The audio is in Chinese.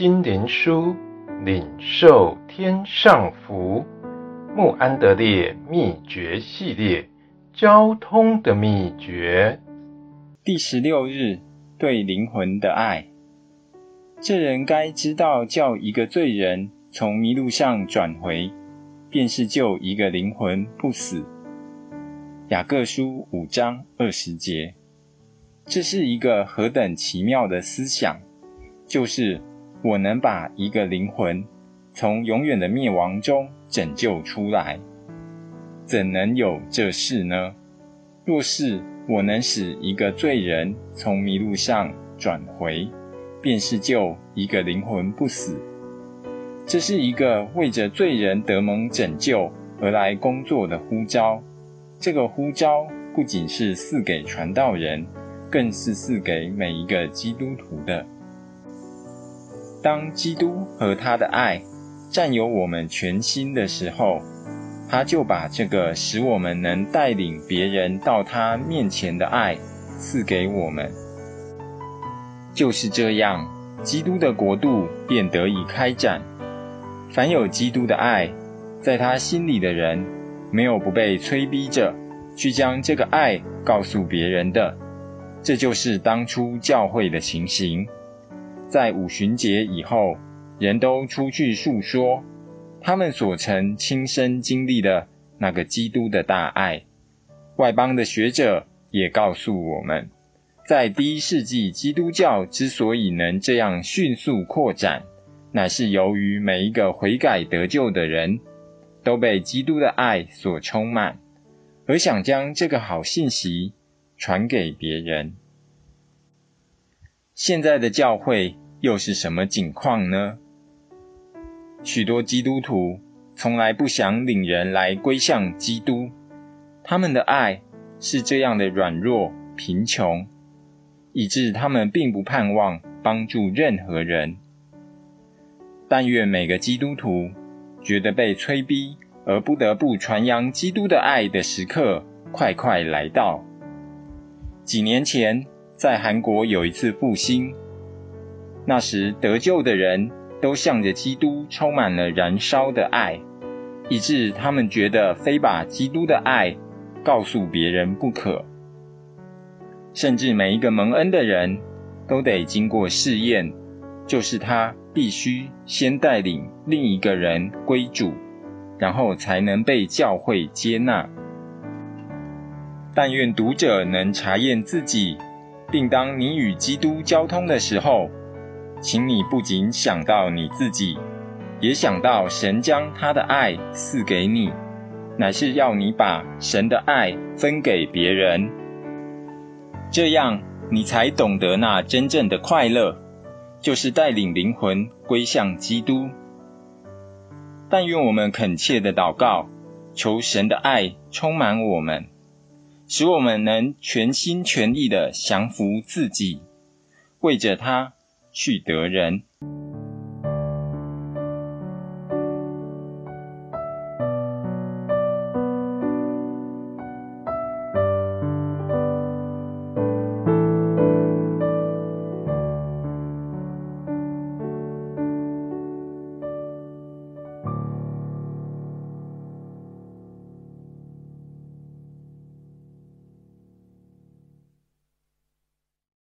心灵书，领受天上福。穆安德烈秘诀系列，交通的秘诀。第十六日，对灵魂的爱。这人该知道，叫一个罪人从迷路上转回，便是救一个灵魂不死。雅各书五章二十节。这是一个何等奇妙的思想！就是我能把一个灵魂从永远的灭亡中拯救出来，怎能有这事呢？若是我能使一个罪人从迷路上转回，便是救一个灵魂不死。这是一个为着罪人得蒙拯救而来工作的呼召。这个呼召不仅是赐给传道人。更是赐给每一个基督徒的。当基督和他的爱占有我们全心的时候，他就把这个使我们能带领别人到他面前的爱赐给我们。就是这样，基督的国度便得以开展。凡有基督的爱在他心里的人，没有不被催逼着去将这个爱告诉别人的。这就是当初教会的情形，在五旬节以后，人都出去述说他们所曾亲身经历的那个基督的大爱。外邦的学者也告诉我们，在第一世纪基督教之所以能这样迅速扩展，乃是由于每一个悔改得救的人都被基督的爱所充满，而想将这个好信息。传给别人。现在的教会又是什么景况呢？许多基督徒从来不想领人来归向基督，他们的爱是这样的软弱、贫穷，以致他们并不盼望帮助任何人。但愿每个基督徒觉得被催逼而不得不传扬基督的爱的时刻，快快来到。几年前，在韩国有一次复兴，那时得救的人都向着基督充满了燃烧的爱，以致他们觉得非把基督的爱告诉别人不可。甚至每一个蒙恩的人都得经过试验，就是他必须先带领另一个人归主，然后才能被教会接纳。但愿读者能查验自己，并当你与基督交通的时候，请你不仅想到你自己，也想到神将他的爱赐给你，乃是要你把神的爱分给别人，这样你才懂得那真正的快乐，就是带领灵魂归向基督。但愿我们恳切的祷告，求神的爱充满我们。使我们能全心全意的降服自己，为着他去得人。